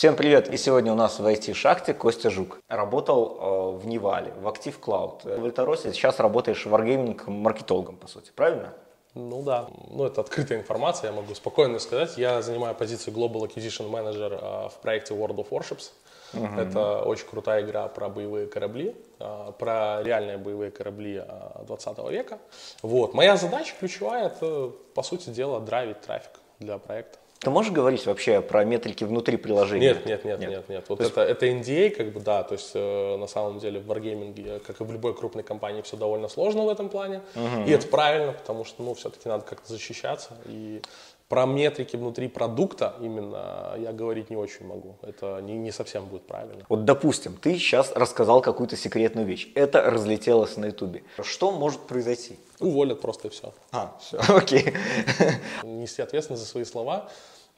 Всем привет! И сегодня у нас в IT-шахте Костя Жук. Работал э, в Невале, в Active Cloud. В Эльторосе сейчас работаешь wargaming маркетологом, по сути, правильно? Ну да, ну это открытая информация, я могу спокойно сказать. Я занимаю позицию Global Acquisition Manager э, в проекте World of Warships. Угу. Это очень крутая игра про боевые корабли, э, про реальные боевые корабли 20 века. Вот. Моя задача ключевая, это, по сути дела, драйвить трафик для проекта. Ты можешь говорить вообще про метрики внутри приложения? Нет, нет, нет, нет, нет. нет. Вот это, есть... это NDA, как бы, да, то есть э, на самом деле в Wargaming, как и в любой крупной компании, все довольно сложно в этом плане. Угу. И это правильно, потому что, ну, все-таки надо как-то защищаться. И про метрики внутри продукта именно я говорить не очень могу. Это не, не совсем будет правильно. Вот, допустим, ты сейчас рассказал какую-то секретную вещь. Это разлетелось на Ютубе. Что может произойти? Уволят просто и все. А, все, окей. Нести ответственность за свои слова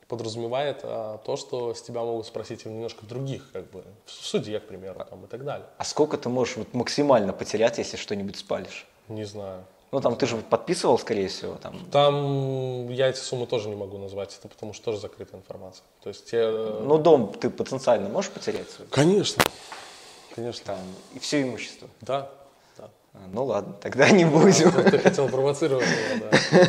подразумевает а, то, что с тебя могут спросить немножко других, как бы, в суде, к примеру, там, и так далее. А сколько ты можешь вот, максимально потерять, если что-нибудь спалишь? Не знаю. Ну, там ты же подписывал, скорее всего. Там. там я эти суммы тоже не могу назвать, это потому что тоже закрытая информация. То есть те... Ну, дом ты потенциально можешь потерять свой? Конечно. Конечно. Там, и все имущество? Да. да. А, ну ладно, тогда не будем. А, ты хотел провоцировать меня, да.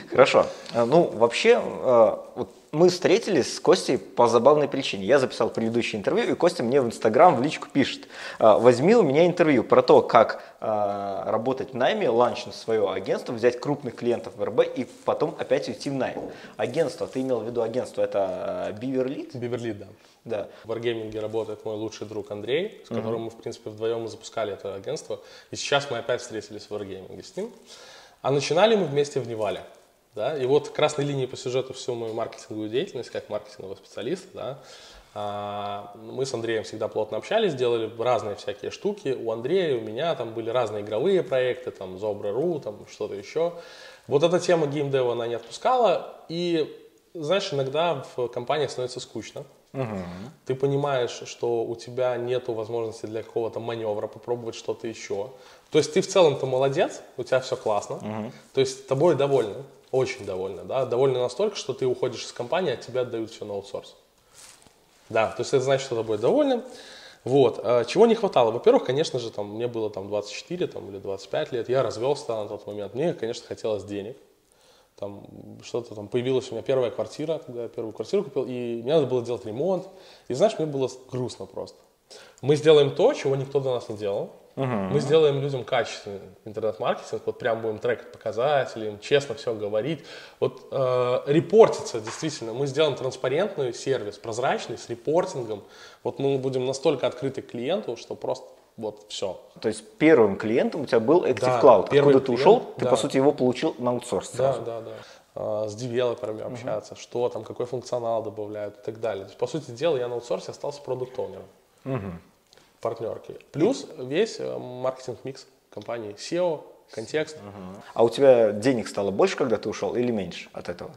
Хорошо. А, ну, вообще, а, вот мы встретились с Костей по забавной причине. Я записал предыдущее интервью, и Костя мне в Инстаграм в личку пишет, «А, возьми у меня интервью про то, как работать в найме, ланчнуть свое агентство, взять крупных клиентов в РБ и потом опять уйти в найм. Агентство, ты имел в виду агентство, это Биверлит? Биверлит, да. Да. В Wargaming работает мой лучший друг Андрей, с которым uh-huh. мы, в принципе, вдвоем запускали это агентство. И сейчас мы опять встретились в Wargaming с ним. А начинали мы вместе в Невале. Да? И вот красной линией по сюжету всю мою маркетинговую деятельность, как маркетингового специалиста, да, а, мы с Андреем всегда плотно общались, делали разные всякие штуки. У Андрея, у меня там были разные игровые проекты, там Zobra.ru, там что-то еще. Вот эта тема геймдева она не отпускала. И, знаешь, иногда в компаниях становится скучно. Угу. Ты понимаешь, что у тебя нет возможности для какого-то маневра попробовать что-то еще. То есть ты в целом-то молодец, у тебя все классно. Угу. То есть тобой довольны очень довольны, да, довольны настолько, что ты уходишь из компании, а тебе отдают все на аутсорс. Да, то есть это значит, что тобой довольны. Вот. А чего не хватало? Во-первых, конечно же, там, мне было там 24 там, или 25 лет, я развелся на тот момент, мне, конечно, хотелось денег. Там что-то там появилась у меня первая квартира, когда я первую квартиру купил, и мне надо было делать ремонт. И знаешь, мне было грустно просто. Мы сделаем то, чего никто до нас не делал. Угу. Мы сделаем людям качественный интернет-маркетинг, вот прям будем трекать показатели, им честно все говорить. Вот э, репортиться действительно, мы сделаем транспарентный сервис, прозрачный, с репортингом. Вот мы будем настолько открыты к клиенту, что просто вот все. То есть первым клиентом у тебя был Active да, Cloud. Откуда ты ушел, ты да. по сути его получил на аутсорс сразу. Да, да, да с девелоперами uh-huh. общаться, что там, какой функционал добавляют и так далее. То есть, по сути дела, я на аутсорсе остался продукт-оунером. Uh-huh партнерки. Плюс весь э, маркетинг-микс компании SEO, контекст. Угу. А у тебя денег стало больше, когда ты ушел, или меньше от этого?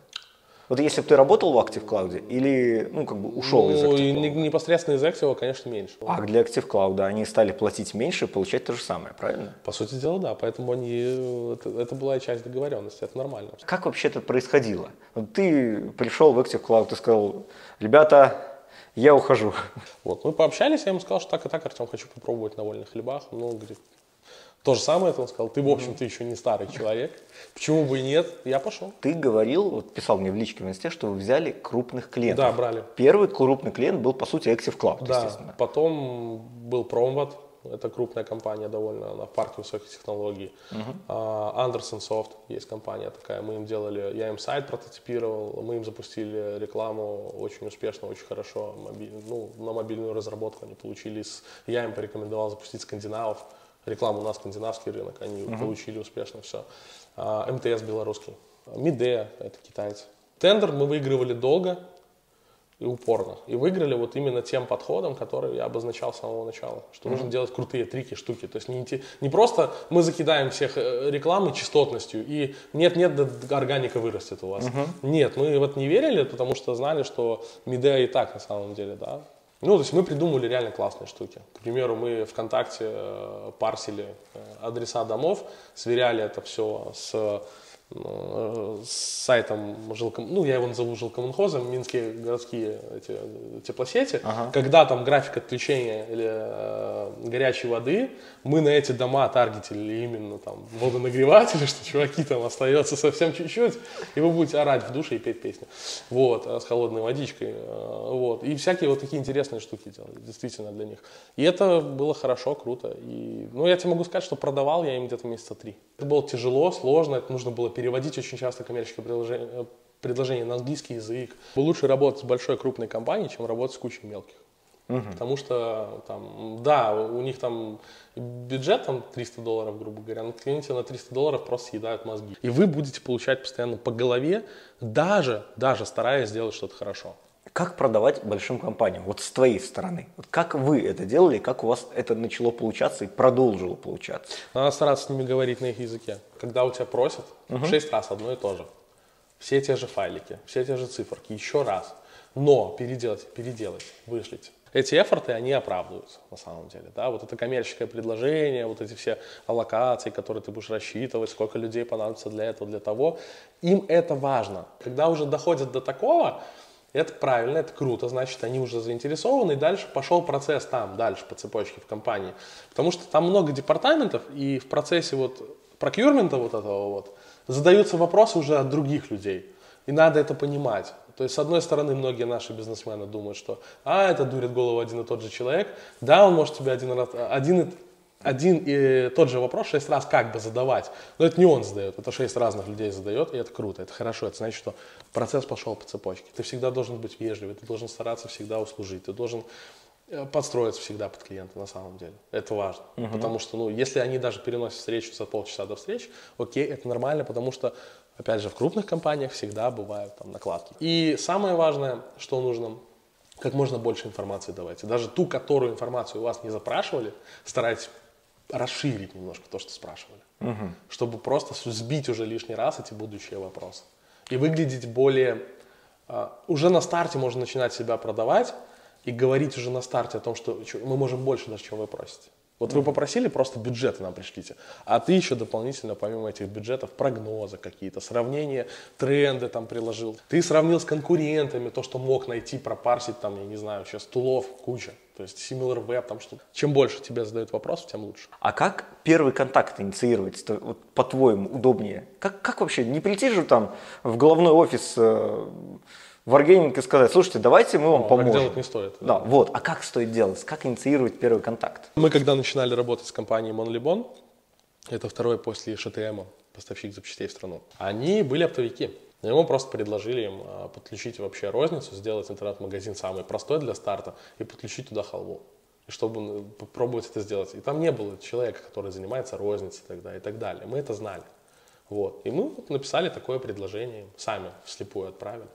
Вот если бы ты работал в Active Cloud или, ну, как бы ушел ну, из Active Cloud? непосредственно из Active, конечно, меньше. А для Active Cloud они стали платить меньше и получать то же самое, правильно? По сути дела, да. Поэтому они, это, это была часть договоренности, это нормально. Как вообще это происходило? Вот ты пришел в Active Cloud, ты сказал, ребята, я ухожу. Вот, мы пообщались, я ему сказал, что так и так, Артем, хочу попробовать на вольных хлебах. Ну, говорит, то же самое, это он сказал, ты, в общем, ты еще не старый человек, почему бы и нет, я пошел. Ты говорил, вот писал мне в личке в инсте, что вы взяли крупных клиентов. Да, брали. Первый крупный клиент был, по сути, Active Cloud, да, естественно. потом был Promvat, это крупная компания довольно, на парке высоких технологий. Uh-huh. Anderson Soft есть компания такая, мы им делали, я им сайт прототипировал, мы им запустили рекламу очень успешно, очень хорошо, мобиль, ну, на мобильную разработку они получили, я им порекомендовал запустить скандинавов, рекламу на скандинавский рынок, они uh-huh. получили успешно все. А, МТС белорусский, Мидея, это китайцы. Тендер мы выигрывали долго, и упорно. И выиграли вот именно тем подходом, который я обозначал с самого начала. Что mm-hmm. нужно делать крутые трики, штуки. То есть не, не просто мы закидаем всех э, рекламой частотностью и нет-нет, да, органика вырастет у вас. Mm-hmm. Нет, мы вот не верили, потому что знали, что Мидея и так на самом деле, да. Ну, то есть мы придумали реально классные штуки. К примеру, мы ВКонтакте э, парсили э, адреса домов, сверяли это все с с сайтом жилком, ну я его назову жилкомунхозом, минские городские эти, теплосети, Ага. когда там график отключения или э, горячей воды, мы на эти дома таргетили именно там водонагреватели, что чуваки там остается совсем чуть-чуть, и вы будете орать в душе и петь песни, вот, э, с холодной водичкой, э, вот, и всякие вот такие интересные штуки делали, действительно для них. И это было хорошо, круто, и, ну, я тебе могу сказать, что продавал я им где-то месяца три. Это было тяжело, сложно, это нужно было переводить очень часто коммерческое предложение, э, предложение на английский язык. Лучше работать с большой крупной компанией, чем работать с кучей мелких. Потому что там, да, у них там бюджет там 300 долларов, грубо говоря, но клиенты на 300 долларов просто съедают мозги. И вы будете получать постоянно по голове, даже, даже стараясь сделать что-то хорошо. Как продавать большим компаниям? Вот с твоей стороны. Вот как вы это делали, как у вас это начало получаться и продолжило получаться? Надо стараться с ними говорить на их языке. Когда у тебя просят, шесть раз одно и то же. Все те же файлики, все те же циферки, еще раз. Но переделать, переделать, вышлите. Эти эфорты, они оправдываются на самом деле. Да? Вот это коммерческое предложение, вот эти все аллокации, которые ты будешь рассчитывать, сколько людей понадобится для этого, для того. Им это важно. Когда уже доходят до такого, это правильно, это круто, значит, они уже заинтересованы, и дальше пошел процесс там, дальше по цепочке в компании. Потому что там много департаментов, и в процессе вот прокюрмента вот этого вот задаются вопросы уже от других людей. И надо это понимать. То есть, с одной стороны, многие наши бизнесмены думают, что а, это дурит голову один и тот же человек. Да, он может тебе один, раз, один, один и тот же вопрос шесть раз как бы задавать. Но это не он задает, это шесть разных людей задает, и это круто, это хорошо. Это значит, что процесс пошел по цепочке. Ты всегда должен быть вежливый, ты должен стараться всегда услужить, ты должен э, подстроиться всегда под клиента на самом деле. Это важно. Потому что, ну, если они даже переносят встречу за полчаса до встречи, окей, это нормально, потому что, опять же, в крупных компаниях всегда бывают там накладки. И самое важное, что нужно, как можно больше информации давайте. Даже ту, которую информацию у вас не запрашивали, старайтесь расширить немножко то, что спрашивали. Чтобы просто сбить уже лишний раз эти будущие вопросы. И выглядеть более... а, уже на старте можно начинать себя продавать и говорить уже на старте о том, что мы можем больше даже, чем вы просите. Вот вы попросили, просто бюджеты нам пришлите, а ты еще дополнительно, помимо этих бюджетов, прогнозы какие-то, сравнения, тренды там приложил. Ты сравнил с конкурентами то, что мог найти, пропарсить там, я не знаю, сейчас тулов куча. То есть SimilarWeb, там что Чем больше тебе задают вопросов, тем лучше. А как первый контакт инициировать, вот, по-твоему, удобнее? Как, как вообще, не прийти же там в головной офис э, Wargaming и сказать, слушайте, давайте мы вам Так поможем. делать не стоит. Да, вот. А как стоит делать? Как инициировать первый контакт? Мы когда начинали работать с компанией Monlibon, это второй после ШТМ поставщик запчастей в страну, они были оптовики. И мы просто предложили им а, подключить вообще розницу, сделать интернет-магазин самый простой для старта и подключить туда халву. И чтобы ну, попробовать это сделать. И там не было человека, который занимается розницей тогда и так далее. Мы это знали. Вот. И мы написали такое предложение, сами вслепую отправили.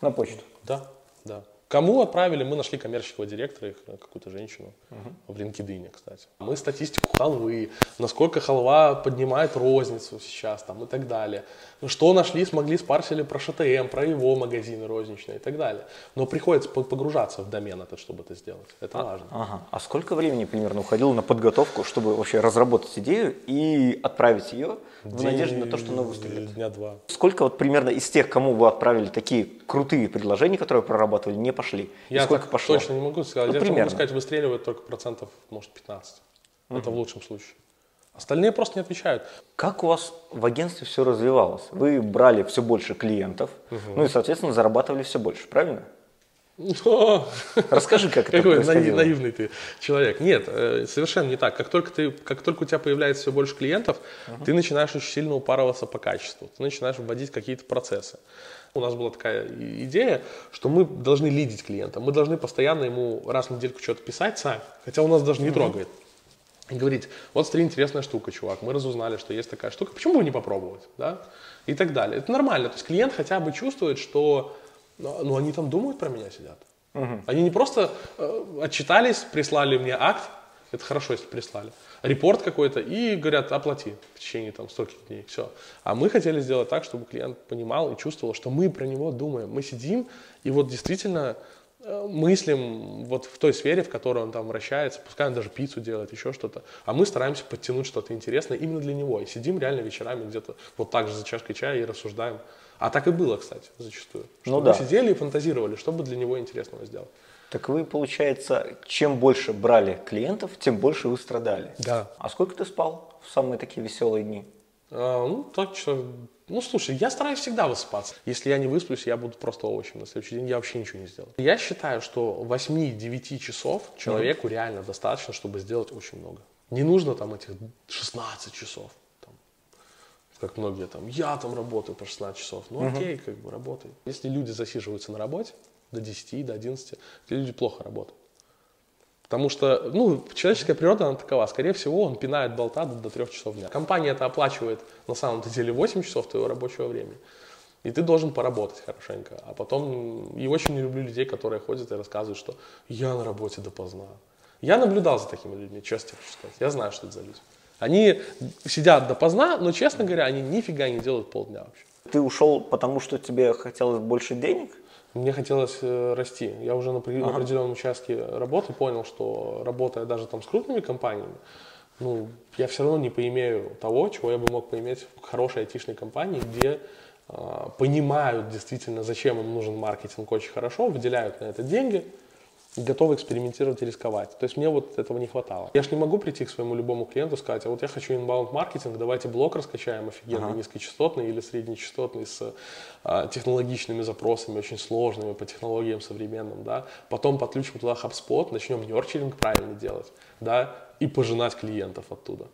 На почту. Да, да. Кому отправили? Мы нашли коммерческого директора, их, э, какую-то женщину, в LinkedIn, кстати. Мы статистику халвы, насколько халва поднимает розницу сейчас там и так далее. Ну, Что нашли, смогли, спарсили про ШТМ, про его магазины розничные и так далее. Но приходится по- погружаться в домен этот, чтобы это сделать. Это важно. Ага. А сколько времени примерно уходило на подготовку, чтобы вообще разработать идею и отправить ее в надежде на то, что она выстрелит? Дня два. Сколько вот примерно из тех, кому вы отправили такие крутые предложения, которые прорабатывали, не пошли? И Я сколько так пошло? точно не могу сказать. Ну, Я примерно. могу сказать, выстреливает только процентов, может, 15. Это в лучшем случае. Остальные просто не отвечают. Как у вас в агентстве все развивалось? Вы брали все больше клиентов, ну и, соответственно, зарабатывали все больше, правильно? Расскажи, как это Какой наи- происходило. наивный ты человек. Нет, э, совершенно не так. Как только, ты, как только у тебя появляется все больше клиентов, ты начинаешь очень сильно упарываться по качеству. Ты начинаешь вводить какие-то процессы. У нас была такая идея, что мы должны лидить клиента. Мы должны постоянно ему раз в недельку что-то писать сами, хотя он нас даже не трогает. И говорить, вот смотри, интересная штука, чувак, мы разузнали, что есть такая штука, почему бы не попробовать, да? И так далее. Это нормально, то есть клиент хотя бы чувствует, что, ну, ну, они там думают про меня сидят. Они не просто э, отчитались, прислали мне акт, это хорошо, если прислали, репорт какой-то и говорят, оплати в течение там стольких дней, все. А мы хотели сделать так, чтобы клиент понимал и чувствовал, что мы про него думаем. Мы сидим и вот действительно э, мыслим вот в той сфере, в которой он там вращается, пускай он даже пиццу делает, еще что-то, а мы стараемся подтянуть что-то интересное именно для него. И сидим реально вечерами где-то вот так же за чашкой чая и рассуждаем. А так и было, кстати, зачастую. Что Ну мы да. сидели и фантазировали, что бы для него интересного сделать. Так вы, получается, чем больше брали клиентов, тем больше вы страдали. Да. А сколько ты спал в самые такие веселые дни? А, ну, так что... Ну, слушай, я стараюсь всегда высыпаться. Если я не высплюсь, я буду просто овощем. На следующий день я вообще ничего не сделаю. Я считаю, что 8-9 часов человеку реально достаточно, чтобы сделать очень много. Не нужно там этих 16 часов. Как многие там, я там работаю по 16 часов. Ну, окей, как бы работай. Если люди засиживаются на работе до 10, до 11, эти люди плохо работают. Потому что, ну, человеческая природа, она такова. Скорее всего, он пинает болта до, до 3 часов дня. Компания это оплачивает на самом-то деле 8 часов твоего рабочего времени. И ты должен поработать хорошенько. А потом, и очень не люблю людей, которые ходят и рассказывают, что я на работе допоздна. Я наблюдал за такими людьми, честно хочу сказать. Я знаю, что это за люди. Они сидят допоздна, но, честно говоря, они нифига не делают полдня вообще. Ты ушел, потому что тебе хотелось больше денег? Мне хотелось э, расти. Я уже на при- определенном участке работы понял, что работая даже там с крупными компаниями, ну, я все равно не поимею того, чего я бы мог поиметь в хорошей айтишной компании, где а, понимают действительно, зачем им нужен маркетинг очень хорошо, выделяют на это деньги, готовы экспериментировать и рисковать. То есть мне вот этого не хватало. Я же не могу прийти к своему любому клиенту и сказать, а вот я хочу inbound маркетинг, давайте блок раскачаем офигенный, низкочастотный или среднечастотный с а, технологичными запросами, очень сложными по технологиям современным, да. Потом подключим туда HubSpot, начнем нерчеринг правильно делать, да, и пожинать клиентов оттуда.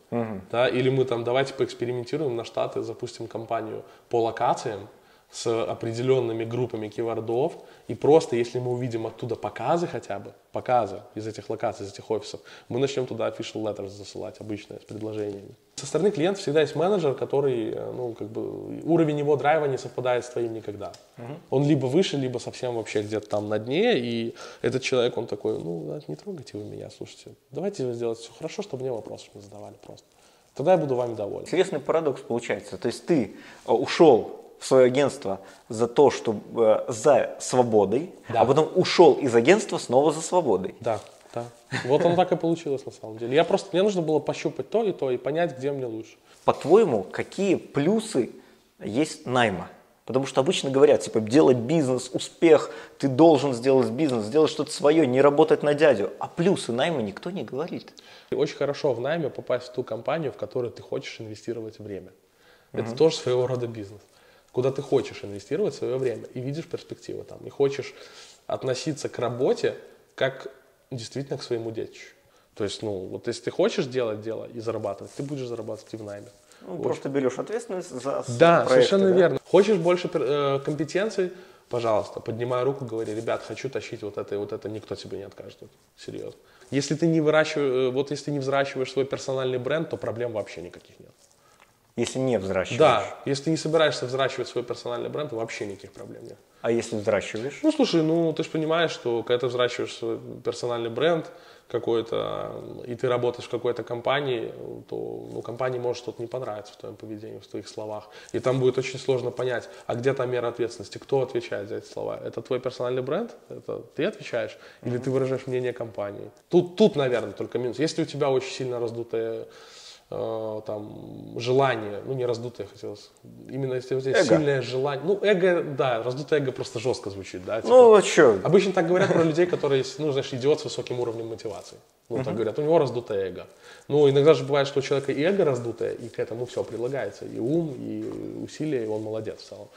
Да? Или мы там давайте поэкспериментируем на штаты, запустим компанию по локациям, с определенными группами кивардов, и просто если мы увидим оттуда показы хотя бы, показы из этих локаций, из этих офисов, мы начнем туда official letters засылать, обычные, с предложениями. Со стороны клиента всегда есть менеджер, который, э, ну, как бы, уровень его драйва не совпадает с твоим никогда. Он либо выше, либо совсем вообще где-то там на дне, и этот человек, он такой, ну, не трогайте вы меня, слушайте, давайте сделать все хорошо, чтобы мне вопросов не задавали просто. Тогда я буду вами доволен. Интересный парадокс получается. То есть ты э, ушел в свое агентство за то, что э, за свободой, Да. а потом ушел из агентства снова за свободой. Да, да. Вот оно так и получилось на самом деле. Я просто, мне нужно было пощупать то и то и понять, где мне лучше. По-твоему, какие плюсы есть найма? Потому что обычно говорят, типа, делать бизнес, успех, ты должен сделать бизнес, сделать что-то свое, не работать на дядю. А плюсы найма никто не говорит. И очень хорошо в найме попасть в ту компанию, в которую ты хочешь инвестировать время. Это тоже своего рода бизнес. Куда ты хочешь инвестировать свое время и видишь перспективы там. И хочешь относиться к работе как действительно к своему детищу. То есть, ну, вот если ты хочешь делать дело и зарабатывать, ты будешь зарабатывать и в найме. Ну, просто берешь ответственность за Да, проекты, совершенно да? верно. Хочешь больше э, компетенций, пожалуйста, поднимай руку, говори, ребят, хочу тащить вот это и вот это, никто тебе не откажет. Серьезно. Если ты не выращиваешь, э, вот если ты не взращиваешь свой персональный бренд, то проблем вообще никаких нет. Если не взращиваешь. Да, если ты не собираешься взращивать свой персональный бренд, вообще никаких проблем нет. А если взращиваешь? Ну, слушай, ну, ты же понимаешь, что когда ты взращиваешь свой персональный бренд какой-то, и ты работаешь в какой-то компании, то, ну, компании может что-то не понравиться в твоем поведении, в твоих словах. И там будет очень сложно понять, а где там мера ответственности, кто отвечает за эти слова. Это твой персональный бренд? Это ты отвечаешь? Или ты выражаешь мнение компании? Тут, тут, наверное, только минус. Если у тебя очень сильно раздутая там желание, ну не раздутое хотелось, именно если у тебя Эго. сильное желание, ну эго, да, раздутое эго просто жестко звучит, да, типа. Ну, а что? Обычно так говорят про людей, которые, ну, знаешь, идиот с высоким уровнем мотивации. Ну, так говорят, у него раздутое эго. Ну, иногда же бывает, что у человека и эго раздутое, и к этому все прилагается, и ум, и усилия, и он молодец в целом.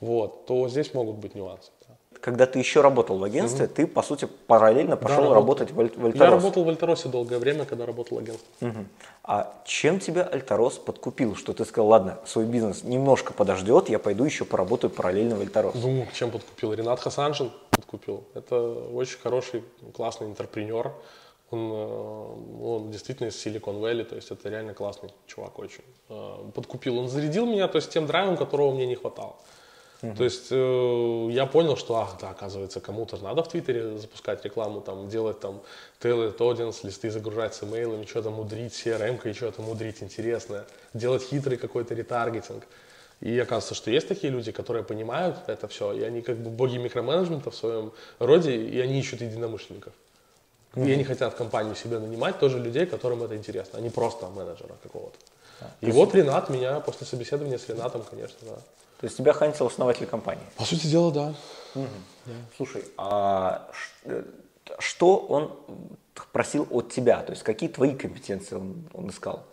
Вот, то здесь могут быть нюансы. да. Когда ты еще работал в агентстве, ты, по сути, параллельно пошел работал. работать в, Аль- в Я Альтарос. работал в Альтаросе долгое время, когда работал агентством. Мгм. А чем тебя Альтарос подкупил, что ты сказал, ладно, свой бизнес немножко подождет, я пойду еще поработаю параллельно в Альтарос? Ну, чем подкупил? Ренат Хасанжин подкупил. Это очень хороший, классный интерпренер. Он, э, он действительно из Silicon Valley, то есть это реально классный чувак очень. Э, Подкупил. Он зарядил меня то есть, тем драйвом, которого мне не хватало. То есть э, я понял, что, ах, да, оказывается, кому-то надо в Твиттере запускать рекламу, там, делать там tailored audience, листы загружать с имейлами, что-то мудрить, CRM-кой, что-то мудрить интересное, делать хитрый какой-то ретаргетинг. И оказывается, что есть такие люди, которые понимают это все, и они как бы боги микроменеджмента в своем роде, и они ищут единомышленников. И они хотят в компанию себе нанимать тоже людей, которым это интересно, а не просто менеджера какого-то. И вот Ренат меня после собеседования с Ренатом, конечно, да. То есть тебя хантил основатель компании? По сути дела, да. Слушай, а э, что он просил от тебя? То есть какие твои компетенции он, он искал?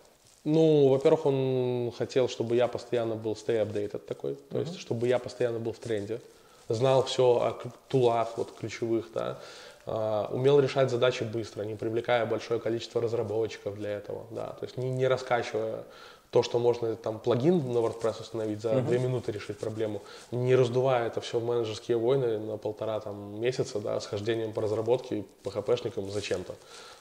Ну, во-первых, он хотел, чтобы я постоянно был stay updated такой, то есть, чтобы я постоянно был в тренде, знал все о тулах вот ключевых, да, а, умел решать задачи быстро, не привлекая большое количество разработчиков для этого, да, то есть не, не раскачивая то, что можно там плагин на WordPress установить за две минуты решить проблему, не раздувая это все в менеджерские войны на полтора там месяца, да, с хождением по разработке и PHP-шникам зачем-то.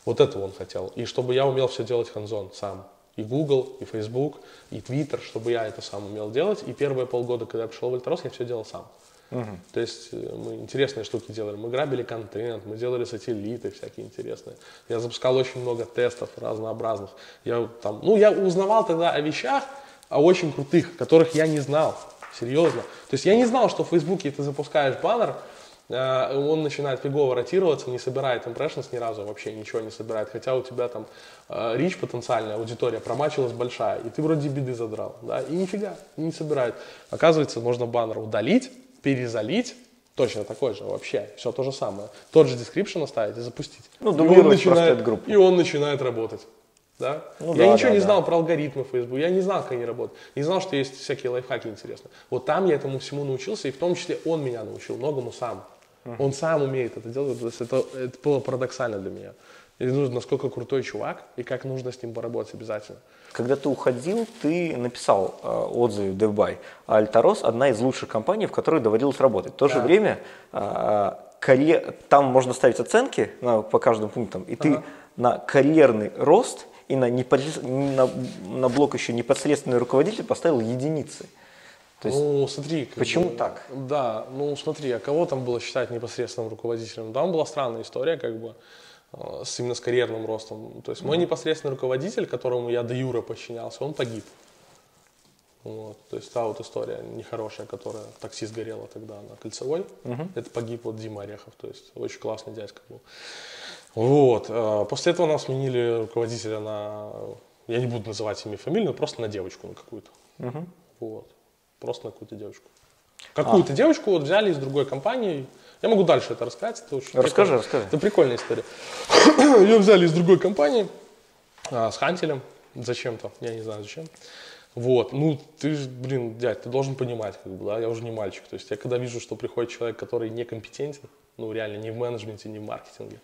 Вот это он хотел. И чтобы я умел все делать ханзон сам. И Google, и Facebook, и Twitter, чтобы я это сам умел делать. И первые полгода, когда я пришел в Альтерос, я все делал сам. То есть э, мы интересные штуки делали. Мы грабили контент, мы делали сателлиты всякие интересные. Я запускал очень много тестов разнообразных. Я там, ну, я узнавал тогда о вещах, о очень крутых, которых я не знал. Серьезно. То есть я не знал, что в Фейсбуке ты запускаешь баннер, э, он начинает фигово ротироваться, не собирает impressions ни разу, вообще ничего не собирает. Хотя у тебя там э, рич потенциальная, аудитория промачилась большая, и ты вроде беды задрал, да, и нифига не собирает. Оказывается, можно баннер удалить, перезалить, точно такой же вообще, все то же самое. Тот же description оставить и запустить. Ну, И он начинает- группу. И он начинает работать. Да? Ну я да, ничего да, не да. знал про алгоритмы Facebook, я не знал, как они работают, не знал, что есть всякие лайфхаки интересные. Вот там я этому всему научился, и в том числе он меня научил многому сам. Он сам умеет это делать, то есть это, это было парадоксально для меня. И ну, насколько крутой чувак, и как нужно с ним поработать обязательно. Когда ты уходил, ты написал э, отзывы в DevBuy. А Альтарос – одна из лучших компаний, в которой доводилось работать. В то же Да. время э, карье- там можно ставить оценки на- по каждым пунктам, и ты на карьерный рост и на, непосред- на, на блок еще непосредственный руководитель поставил единицы. То есть, ну, смотри. почему бы, так? Да, ну смотри, а кого там было считать непосредственным руководителем? Там была странная история, как бы, с, именно с карьерным ростом. То есть мой непосредственный руководитель, которому я до Юра подчинялся, он погиб. Вот, то есть та вот история нехорошая, которая такси сгорела тогда на Кольцевой, это погиб вот Дима Орехов, то есть очень классный дядька был. Вот, э, после этого нам сменили руководителя на, я не буду называть имя фамилию, но просто на девочку на какую-то. Вот, просто на какую-то девочку. Какую-то девочку вот взяли из другой компании. Я могу дальше это рассказать. Это очень Расскажи, прикольно. расскажи. Это прикольная история. Ее взяли из другой компании а, с хантелем зачем-то, я не знаю зачем. Вот, ну ты же, блин, дядь, ты должен понимать, как бы, да, я уже не мальчик. То есть я когда вижу, что приходит человек, который некомпетентен, ну реально ни в менеджменте, ни в маркетинге,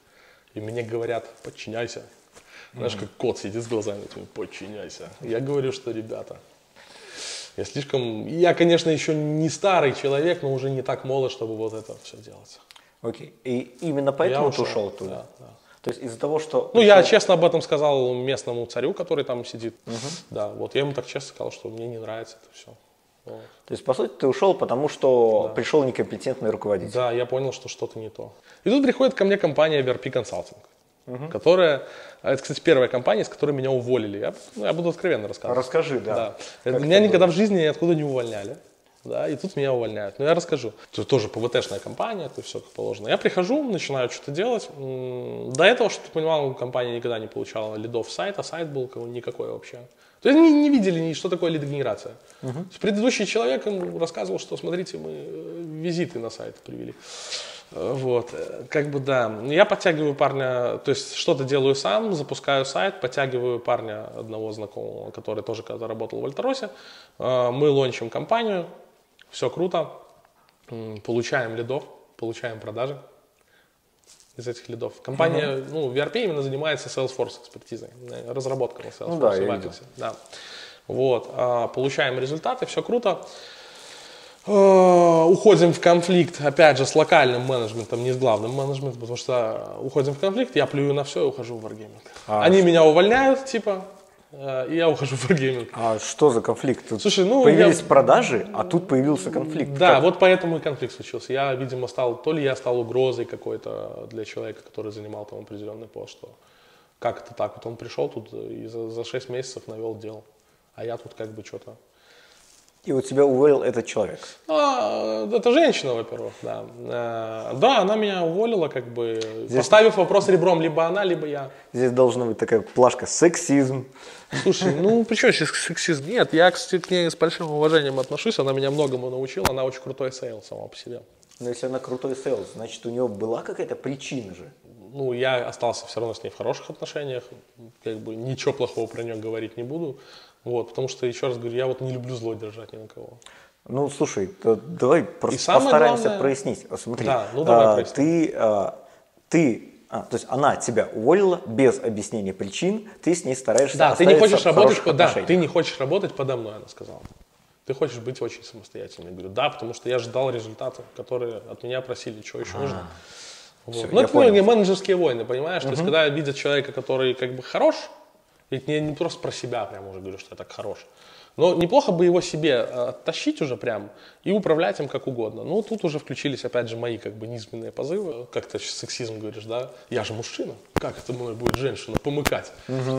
и мне говорят, подчиняйся. Знаешь, как кот сидит с глазами, такой, подчиняйся. Я говорю, что, ребята, я слишком... Я, конечно, еще не старый человек, но уже не так молод, чтобы вот это все делать. Окей. И именно поэтому Я ты ушел оттуда? Да, да. То есть из-за того, что... Ну, я честно об этом сказал местному царю, который там сидит. Да, вот я ему так честно сказал, что мне не нравится это все. То есть, по сути, ты ушел, потому что пришел некомпетентный руководитель. Да, я понял, что что-то не то. И тут приходит ко мне компания VRP Consulting, которая... а Это, кстати, первая компания, с которой меня уволили. Я, ну, я буду откровенно рассказывать. Расскажи, да. Да. Как меня никогда было? в жизни ниоткуда не увольняли. Да, и тут меня увольняют. Но я расскажу. Это тоже ПВТшная компания, это все как положено. Я прихожу, начинаю что-то делать. До этого, чтобы ты понимал, компания никогда не получала лидов сайта, сайт был никакой вообще. То есть они не видели, ни- что такое лидогенерация. Есть Предыдущий человек им рассказывал, что смотрите, мы э, визиты на сайт привели. Э, Вот, э, как бы да. Я подтягиваю парня, то есть что-то делаю сам, запускаю сайт, подтягиваю парня одного знакомого, который тоже когда работал в Альтаросе. Мы лончим компанию, все круто, получаем лидов, получаем продажи из этих лидов. Компания, ну, VRP именно занимается Salesforce экспертизой, э, разработкой на Salesforce. Ну да, видел. Apex, да. Вот, а, получаем результаты, все круто. Э, Уходим в конфликт, опять же, с локальным менеджментом, не с главным менеджментом, потому что уходим в конфликт, я плюю на все и ухожу в Wargaming. А, Они меня увольняют, типа, и я ухожу в Wargaming. А что за конфликт? Тут Слушай, ну, появились я- продажи, а тут появился конфликт. Да, Как? вот поэтому и конфликт случился. Я, видимо, стал, то ли я стал угрозой какой-то для человека, который занимал там определенный пост, что как это так, вот он пришел тут и за, за 6 месяцев навел дел, а я тут как бы что-то И у тебя уволил этот человек. А, это женщина, во-первых, да. Э, Да, она меня уволила, как бы, поставив вопрос ребром, либо она, либо я. Здесь должна быть такая плашка «сексизм». Слушай, ну при чем здесь сексизм? Нет, я, кстати, к ней с большим уважением отношусь, она меня многому научила, она очень крутой sales сама по себе. Но если она крутой sales, значит, у нее была какая-то причина же. Ну, я остался все равно с ней в хороших отношениях, как бы ничего плохого про нее говорить не буду, вот, потому что, еще раз говорю, я вот не люблю зло держать ни на кого. Ну, слушай, давай просто постараемся главное- прояснить. Смотри, Да, ну давай а, проясним. ты, а, ты, а, то есть она тебя уволила без объяснения причин, ты с ней стараешься Да, ты не хочешь работать, по- да, ты не хочешь работать подо мной, она сказала. Ты хочешь быть очень самостоятельной. Я говорю, да, потому что я ждал результаты, которые от меня просили, что еще нужно. Вот. всё, Ну, это понял. менеджерские войны, понимаешь? То есть, когда видят человека, который как бы хорош, ведь не, не просто про себя прям уже говорю, что я так хорош. Но неплохо бы его себе э, оттащить уже прям и управлять им как угодно. Ну, тут уже включились, опять же, мои как бы низменные позывы. Как ты сейчас сексизм говоришь, да? Я же мужчина. Как это мной будет женщина помыкать?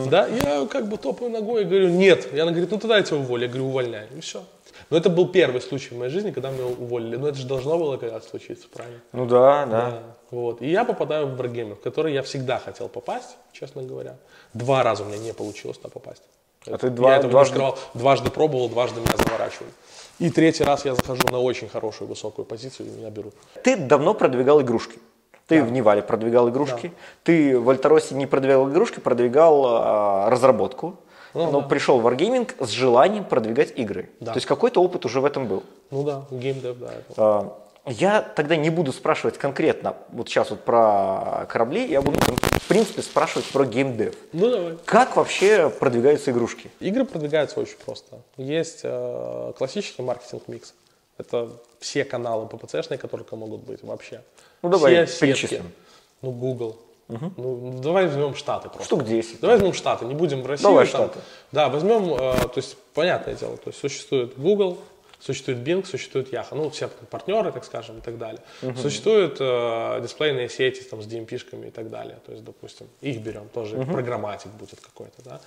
Да, я как бы топаю ногой и говорю, нет. И она говорит, ну тогда я тебя уволю. Я говорю, увольняй. И все. Но это был первый случай в моей жизни, когда меня уволили. Но это же должно было когда-то случиться, правильно? Ну да, да. Да, Вот. И я попадаю в Wargaming, в который я всегда хотел попасть, честно говоря. Два раза у меня не получилось туда попасть. А ты я два- этого не дважды- скрывал. Дважды пробовал, дважды меня заворачивали. И третий раз я захожу на очень хорошую высокую позицию, и меня берут. Ты давно продвигал игрушки. Ты в Невале продвигал игрушки. Ты в Альтаросе не продвигал игрушки, продвигал а, разработку. Ну но да. пришел в Wargaming с желанием продвигать игры. Да. То есть какой-то опыт уже в этом был. Ну да, геймдев, да. это- А, Я тогда не буду спрашивать конкретно вот сейчас вот про корабли, я буду в принципе спрашивать про геймдев. Ну давай. Как вообще продвигаются игрушки? Игры продвигаются очень просто. Есть э, классический маркетинг-микс. Это все каналы ППЦшные, которые могут быть вообще. Ну, давай все перечислим. Ну, Google. Ну, давай возьмем Штаты просто. Штук 10. Давай возьмем Штаты, не будем в Россию. Давай там. Штаты. Да, возьмем, э, то есть, понятное дело, то есть существует Google, существует Bing, существует Yahoo, ну, все партнеры, так скажем, и так далее. Существуют э, дисплейные сети там, с DMP-шками и так далее, то есть, допустим, их берем, тоже программатик будет какой-то, да.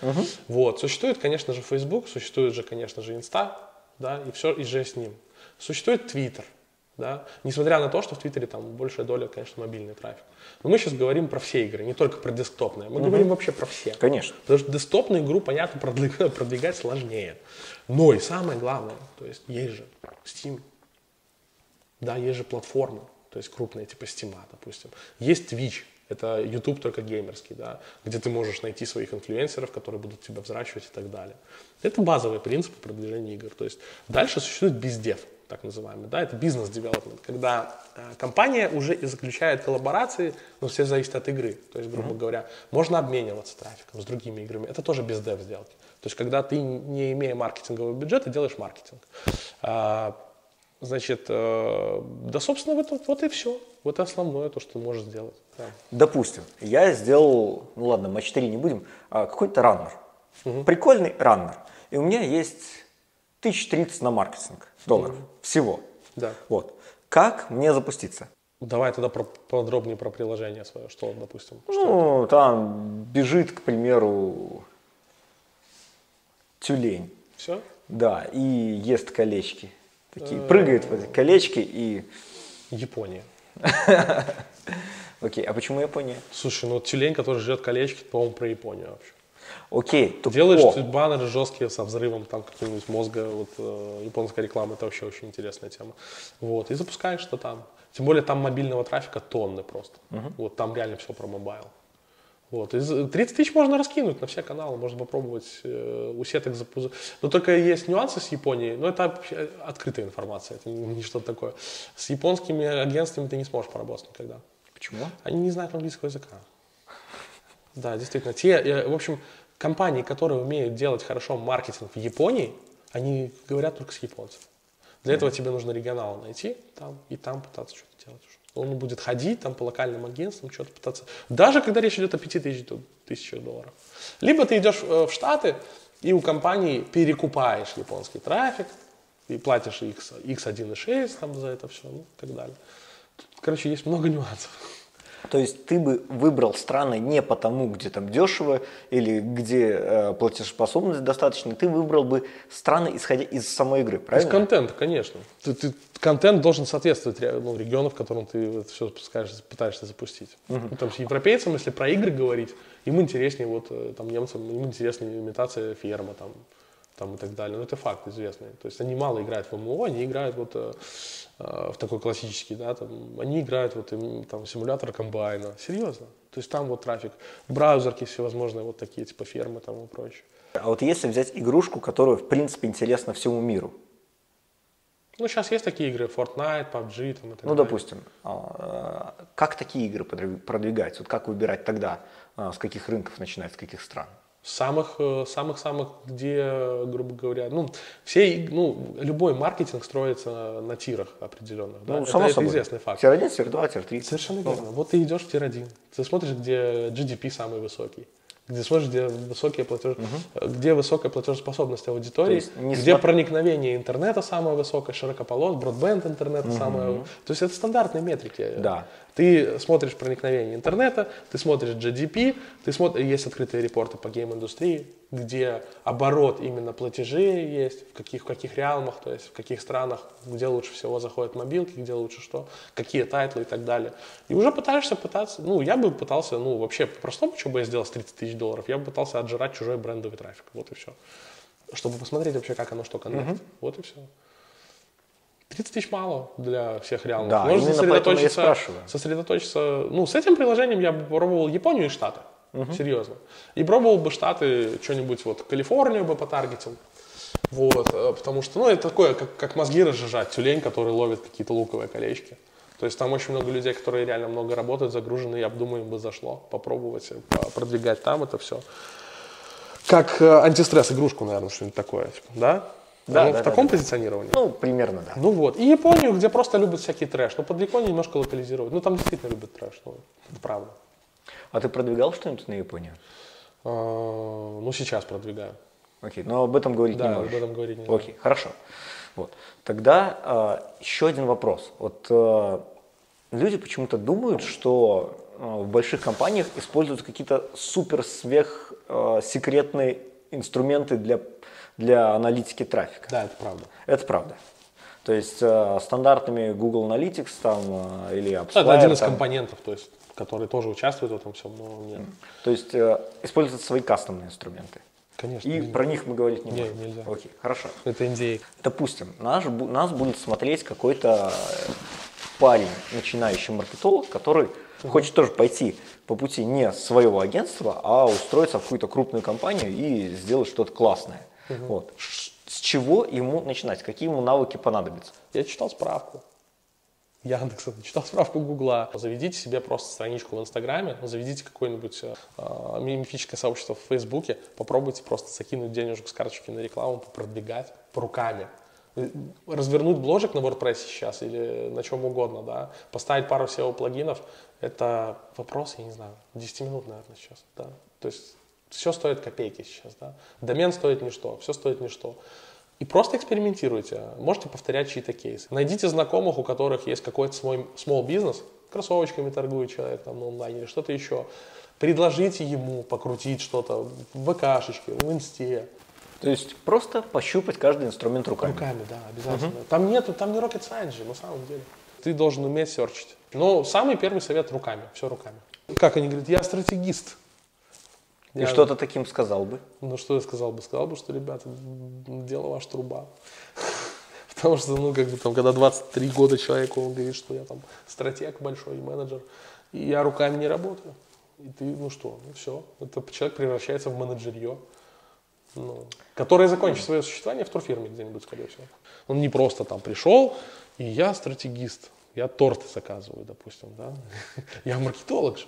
Вот, существует, конечно же, Facebook, существует же, конечно же, Insta, да, и все, и же с ним. Существует Twitter, да, несмотря на то, что в Твиттере там большая доля, конечно, мобильный трафик. Но мы сейчас говорим про все игры, не только про десктопные, мы говорим вообще про все. Конечно. Потому что десктопную игру, понятно, продвиг- продвигать сложнее. Но и самое главное, то есть есть же Steam, да, есть же платформы, то есть крупные, типа Steam, допустим. Есть Twitch, это YouTube только геймерский, да, где ты можешь найти своих инфлюенсеров, которые будут тебя взращивать и так далее. Это базовые принципы продвижения игр. То есть дальше существует бездев, так называемый, да, это бизнес-девелопмент, когда э, компания уже и заключает коллаборации, но все зависит от игры. То есть, грубо говоря, можно обмениваться трафиком с другими играми. Это тоже бездев сделки. То есть, когда ты, не имея маркетингового бюджета, делаешь маркетинг. А, значит, э, да, собственно, вот, вот и все. Вот основное то, что можешь сделать. да. Допустим, я сделал, ну ладно, матч 4 не будем, а какой-то раннер. Прикольный раннер. И у меня есть 1030 на маркетинг долларов всего. Да. Вот. Как мне запуститься? Давай тогда про- подробнее про приложение свое, что, допустим. Ну, там бежит, к примеру, тюлень. Все? Да, и ест колечки. Такие, прыгает в эти колечки и... Япония. Окей, а почему Япония? Слушай, ну тюлень, который жрет колечки, по-моему, про Японию вообще. Окей, то Делаешь о, баннеры жесткие со взрывом там какого-нибудь мозга, вот э, японская реклама, это вообще очень интересная тема. Вот, и запускаешь что там. Тем более там мобильного трафика тонны просто. Вот там реально все про mobile. Вот. И за- 30 тысяч можно раскинуть на все каналы, можно попробовать э, у сеток запузать. Но только есть нюансы с Японией, но это вообще открытая информация, это не, не что-то такое. С японскими агентствами ты не сможешь поработать никогда. почему? Они не знают английского языка. Да, действительно. Те, э, в общем, компании, которые умеют делать хорошо маркетинг в Японии, они говорят только с японцев. Для этого тебе нужно регионала найти там и там пытаться что-то делать. уже. Он будет ходить там по локальным агентствам, что-то пытаться. Даже когда речь идет о 5000 ду- тысячах долларов. Либо ты идешь э, в Штаты и у компании перекупаешь японский трафик и платишь X, X1,6 там за это все, ну и так далее. Тут, короче, есть много нюансов. То есть ты бы выбрал страны не потому, где там дешево или где э, платежеспособность достаточно, ты выбрал бы страны, исходя из самой игры, правильно? Из контента, конечно. Ты, ты, контент должен соответствовать ну, региону, в котором ты это все пытаешься, пытаешься запустить. Угу. Там, с европейцам, если про игры говорить, им интереснее, вот э, там немцам, им интереснее имитация ферма, там, там и так далее. Но это факт известный. То есть они мало играют в ММО, они играют вот э, э, в такой классический, да, там, они играют вот им, там симулятор комбайна. Серьезно. То есть там вот трафик, браузерки всевозможные вот такие, типа фермы там и прочее. А вот если взять игрушку, которая, в принципе, интересна всему миру, ну, сейчас есть такие игры, Fortnite, PUBG там и так Ну, далее. допустим, а, как такие игры продвигаются? Вот как выбирать тогда, а, с каких рынков начинать, с каких стран? Самых э, самых самых где грубо говоря ну все ну любой маркетинг строится на тирах определенных ну, да? само это, собой. это известный факт тир 1 тир 2 тир 3 совершенно ну. верно вот ты идешь в тир 1 ты смотришь где GDP самый высокий где смотришь, где высокие платеж, угу. где высокая платежеспособность аудитории, где см... проникновение интернета самое высокое, широкополос, broadband интернета угу. самое. То есть это стандартные метрики. Да. Ты смотришь проникновение интернета, ты смотришь GDP, ты смотришь, есть открытые репорты по гейм-индустрии, где оборот именно платежей есть, в каких, в каких реалмах, то есть в каких странах, где лучше всего заходят мобилки, где лучше что, какие тайтлы и так далее. И уже пытаешься пытаться, ну, я бы пытался, ну, вообще по-простому, что бы я сделал с 30 тысяч долларов, я бы пытался отжирать чужой брендовый трафик, вот и все. Чтобы посмотреть вообще, как оно что коннектит, угу. вот и все. 30 тысяч мало для всех реалов. Да, Можно сосредоточиться, сосредоточиться. Ну, с этим приложением я пробовал Японию и Штаты. Угу. Серьезно. И пробовал бы Штаты, что-нибудь вот Калифорнию бы потаргетил. Вот, э, потому что, ну, это такое, как, как мозги разжижать, тюлень, который ловит какие-то луковые колечки. То есть там очень много людей, которые реально много работают, загружены, я думаю, им бы зашло попробовать продвигать там это все. Как э, антистресс игрушку, наверное, что-нибудь такое, типа, да? Да, ну, да, в таком да, позиционировании? Ну, примерно, да. Ну вот. И Японию, где просто любят всякий трэш. Но под Японию немножко локализировать. Ну, там действительно любят трэш, ну, это правда. А ты продвигал что-нибудь на Японию? А, ну, сейчас продвигаю. Окей, но об этом говорить да, не можешь. об этом говорить не Окей, хорошо. Вот. Тогда э, еще один вопрос. Вот э, люди почему-то думают, что э, в больших компаниях используют какие-то супер сверх э, секретные инструменты для для аналитики трафика. Да, это правда. Это правда. То есть э, стандартными Google Analytics там э, или AppsFlyer, Это один из там, компонентов, то есть, который тоже участвует в этом всем, но нет. То есть э, используют свои кастомные инструменты. Конечно. И не, про них мы говорить не, не можем. нельзя. Окей, хорошо. Это NDA. Допустим, наш, нас будет смотреть какой-то парень, начинающий маркетолог, который uh-huh. хочет тоже пойти по пути не своего агентства, а устроиться в какую-то крупную компанию и сделать что-то классное. Угу. Вот. С чего ему начинать? Какие ему навыки понадобятся? Я читал справку. Яндекса, читал справку Гугла. Заведите себе просто страничку в Инстаграме, заведите какое-нибудь э, мифическое сообщество в Фейсбуке, попробуйте просто закинуть денежек с карточки на рекламу, продвигать руками. Развернуть бложек на WordPress сейчас или на чем угодно, да, поставить пару SEO-плагинов, это вопрос, я не знаю, 10 минут, наверное, сейчас, да. То есть все стоит копейки сейчас, да. Домен стоит ничто, все стоит ничто. И просто экспериментируйте. Можете повторять чьи-то кейсы. Найдите знакомых, у которых есть какой-то свой small бизнес, кроссовочками торгует человек там на онлайне или что-то еще. Предложите ему покрутить что-то в ВКшечке, в инсте. То есть просто пощупать каждый инструмент руками. Руками, да, обязательно. Угу. Там нету, там не rocket science же, на самом деле. Ты должен уметь серчить. Но самый первый совет руками, все руками. Как они говорят, я стратегист. И я... что то таким сказал бы? Ну, что я сказал бы? Сказал бы, что, ребята, дело ваша труба. Потому что, ну, как бы там, когда 23 года человеку, он говорит, что я там стратег большой, менеджер, и я руками не работаю. И ты, ну что, ну все, это человек превращается в менеджерье, ну, который закончит свое существование в турфирме где-нибудь, скорее всего. Он не просто там пришел, и я стратегист, я торты заказываю, допустим, да. Я маркетолог же.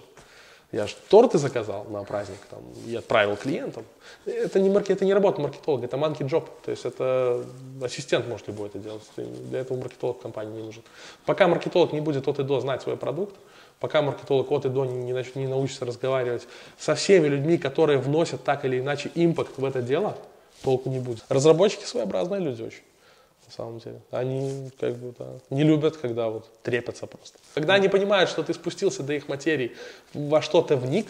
Я же торты заказал на праздник там, и отправил клиентам. Это не, маркет, это не работа маркетолога, это манки джоб. То есть это ассистент может любой это делать. Для этого маркетолог компании не нужен. Пока маркетолог не будет от и до знать свой продукт, пока маркетолог от и до не, не, не научится разговаривать со всеми людьми, которые вносят так или иначе импакт в это дело, толку не будет. Разработчики своеобразные люди очень. На самом деле. Они как бы да, не любят, когда вот трепятся просто. Когда они понимают, что ты спустился до их материи, во что то вник,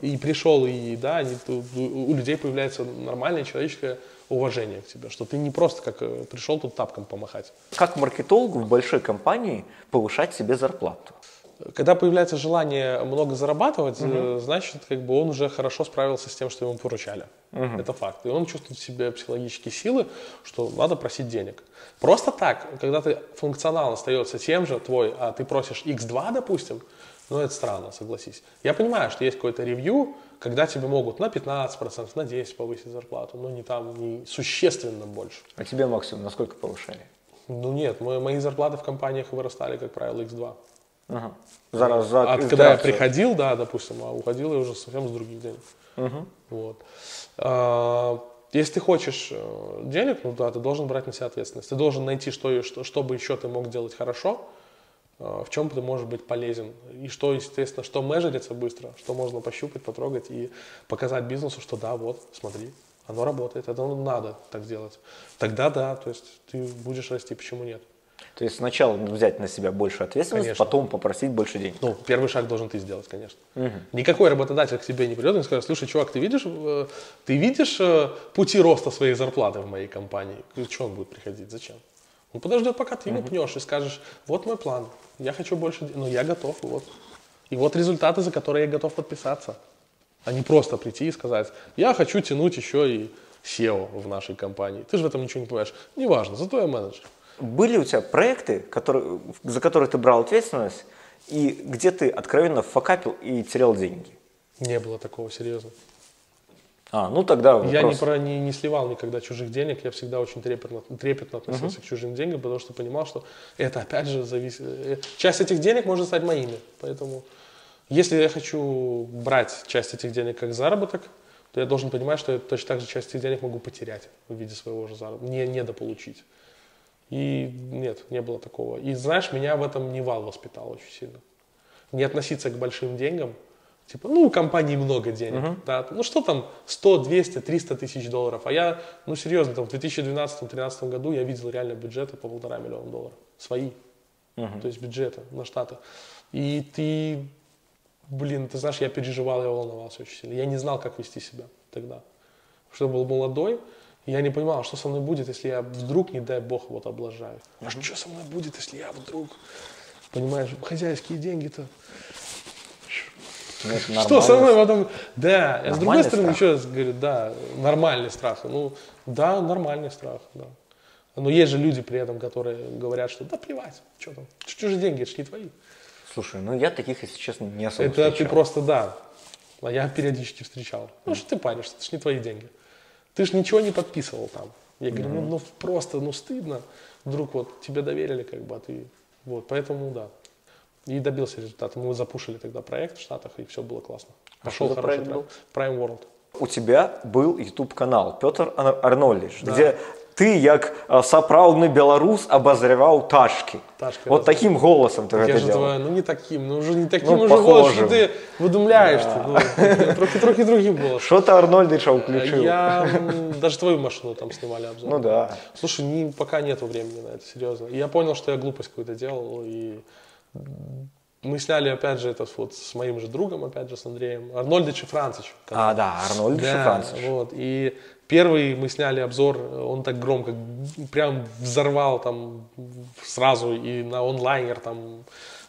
и пришел, и да, они, у людей появляется нормальное человеческое уважение к тебе, что ты не просто как э, пришел тут тапком помахать. Как маркетологу в большой компании повышать себе зарплату? Когда появляется желание много зарабатывать, угу. значит, как бы он уже хорошо справился с тем, что ему поручали. Угу. Это факт. И он чувствует в себе психологические силы, что надо просить денег. Просто так, когда ты функционал остается тем же твой, а ты просишь x2, допустим, ну это странно, согласись. Я понимаю, что есть какое-то ревью, когда тебе могут на 15%, на 10% повысить зарплату, но не там, не существенно больше. А тебе максимум на сколько повышали? Ну нет, мои, мои зарплаты в компаниях вырастали, как правило, x2. Ага. За, за а когда я приходил, да, допустим, а уходил я уже совсем с других денег. Угу. Вот. А, если ты хочешь э, денег, ну да, ты должен брать на себя ответственность. Ты должен найти, что, что, что бы еще ты мог делать хорошо, э, в чем ты можешь быть полезен. И что, естественно, что межерится быстро, что можно пощупать, потрогать и показать бизнесу, что да, вот, смотри, оно работает, это надо так делать. Тогда да, то есть ты будешь расти, почему нет? То есть сначала взять на себя больше ответственности, конечно. потом попросить больше денег. Ну, первый шаг должен ты сделать, конечно. Угу. Никакой работодатель к тебе не придет и не скажет, слушай, чувак, ты видишь, э, ты видишь э, пути роста своей зарплаты в моей компании? Что он будет приходить? Зачем? Он подождет, пока ты ему пнешь и скажешь, вот мой план, я хочу больше, ну я готов, вот. И вот результаты, за которые я готов подписаться. А не просто прийти и сказать, я хочу тянуть еще и SEO в нашей компании. Ты же в этом ничего не понимаешь. Неважно, зато я менеджер. Были у тебя проекты, которые, за которые ты брал ответственность, и где ты откровенно факапил и терял деньги? Не было такого, серьезно. А, ну тогда вопрос. Я не, про, не, не сливал никогда чужих денег, я всегда очень трепетно, трепетно относился uh-huh. к чужим деньгам, потому что понимал, что это опять же зависит... Э, часть этих денег может стать моими, поэтому если я хочу брать часть этих денег как заработок, то я должен понимать, что я точно так же часть этих денег могу потерять в виде своего же заработка, не недополучить. И нет, не было такого. И знаешь, меня в этом Nival воспитал очень сильно. Не относиться к большим деньгам. Типа, ну, у компании много денег. Uh-huh. Да, ну, что там, 100, 200, 300 тысяч долларов. А я, ну, серьезно, там, в 2012-2013 году я видел реально бюджеты по полтора миллиона долларов. Свои. Uh-huh. То есть бюджеты на штаты. И ты, блин, ты знаешь, я переживал, я волновался очень сильно. Я не знал, как вести себя тогда. Потому что я был молодой, я не понимал, что со мной будет, если я вдруг, не дай бог, вот облажаю. А что со мной будет, если я вдруг, понимаешь, хозяйские деньги-то. Ну, что со мной потом? Да, а с другой стороны, еще раз говорю, да, нормальный страх. Ну, да, нормальный страх, да. Но есть же люди при этом, которые говорят, что да плевать, что там, чужие деньги, это же не твои. Слушай, ну я таких, если честно, не особо Это встречал. ты просто, да. А я периодически встречал. Ну что ты паришься, это же не твои деньги. Ты же ничего не подписывал там. Я говорю, ну, ну просто, ну стыдно. Вдруг вот тебе доверили, как бы, а ты... Вот, поэтому да. И добился результата. Мы запушили тогда проект в Штатах, и все было классно. Пошел а хороший проект. Был? Prime World. У тебя был YouTube канал Петр Арнольдович, да. где ты, як сапраўдны беларус абазряваў ташки. ташки вот таким голосом ты гэта делал. ну не таким ну уже не таким ну, уже голос что ты выдумляешь да. ну, трохи трохи другим голосом что ты арнольдыча включил я даже твою машину там снимали обзор ну да слушай не, пока нету времени на это серьезно я понял что я глупость какую-то делал и мы сняли, опять же, это вот с моим же другом, опять же, с Андреем, Арнольдович и Францич. А, да, Арнольдович да, и Францич. Вот, и Первый мы сняли обзор, он так громко, прям взорвал там сразу и на онлайнер там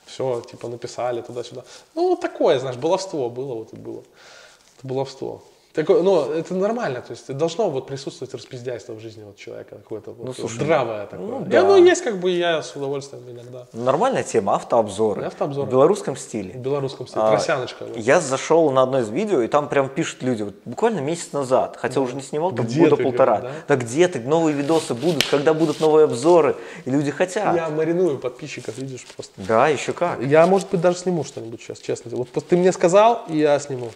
все, типа написали туда-сюда. Ну, такое, знаешь, баловство было, вот и было. Это баловство. Такое, ну, это нормально, то есть должно вот присутствовать распиздяйство в жизни вот человека, какое-то вот, ну, слушай, здравое такое. Ну, да. И оно есть, как бы я с удовольствием иногда. Нормальная тема, автообзоры. Автообзоры. В белорусском стиле. В белорусском стиле, а, тросяночка. Вот. Я зашел на одно из видео, и там прям пишут люди, вот, буквально месяц назад, хотя да. уже не снимал, там года полтора. Говоришь, да? да где ты, новые видосы будут, когда будут новые обзоры, и люди хотят. Я мариную подписчиков, видишь, просто. Да, еще как. Я, может быть, даже сниму что-нибудь сейчас, честно. Вот ты мне сказал, и я сниму.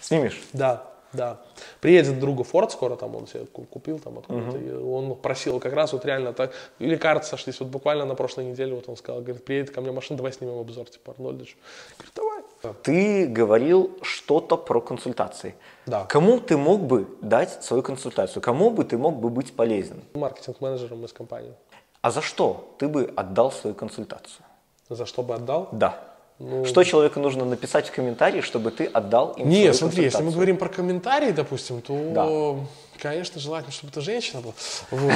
Снимешь? Да. Да. Приедет другу Форд скоро, там он себе купил там откуда-то. Uh-huh. Он просил как раз вот реально так. Или карты сошлись. Вот буквально на прошлой неделе вот он сказал, говорит, приедет ко мне машина, давай снимем обзор, типа Арнольдович. Говорит, давай. Ты говорил что-то про консультации. Да. Кому ты мог бы дать свою консультацию? Кому бы ты мог бы быть полезен? Маркетинг-менеджером из компании. А за что ты бы отдал свою консультацию? За что бы отдал? Да. Ну, Что человеку нужно написать в комментарии, чтобы ты отдал им Не, свою смотри, если мы говорим про комментарии, допустим, то, Да. конечно, желательно, чтобы это женщина была. Вот.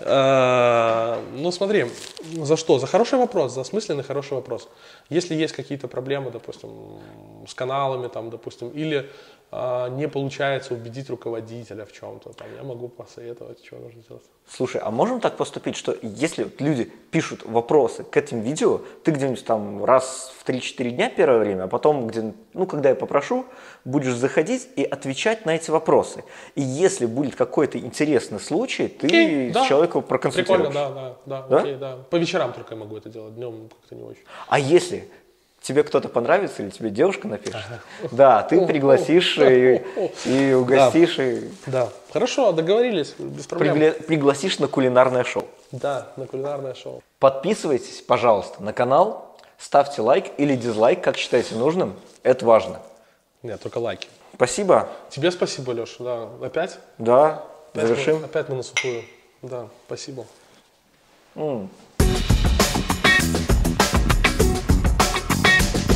Э, Ну, смотри, за что? За хороший вопрос, за осмысленный хороший вопрос. Если есть какие-то проблемы, допустим, с каналами, там, допустим, или а, не получается убедить руководителя в чем-то, там, я могу посоветовать, что нужно делать. Слушай, а можем так поступить, что если люди пишут вопросы к этим видео, ты где-нибудь там раз в 3-4 дня первое время, а потом, где, ну, когда я попрошу, будешь заходить и отвечать на эти вопросы. И если будет какой-то интересный случай, ты Окей, да. человеку проконсультируешь. Прикольно, да, да, да, Да? окей, да. Вечерам только я могу это делать, днем как-то не очень. А если тебе кто-то понравится или тебе девушка напишет, да, ты пригласишь и, и угостишь, и Да, хорошо, договорились, без проблем. пригласишь на кулинарное шоу. Да, на кулинарное шоу. Подписывайтесь, пожалуйста, на канал, ставьте лайк или дизлайк, как считаете нужным, это важно. Нет, только лайки. Спасибо, Тебе спасибо, Леш. Да, опять? да, Опять завершим. Мы, опять мы на сухую. Да, спасибо. М.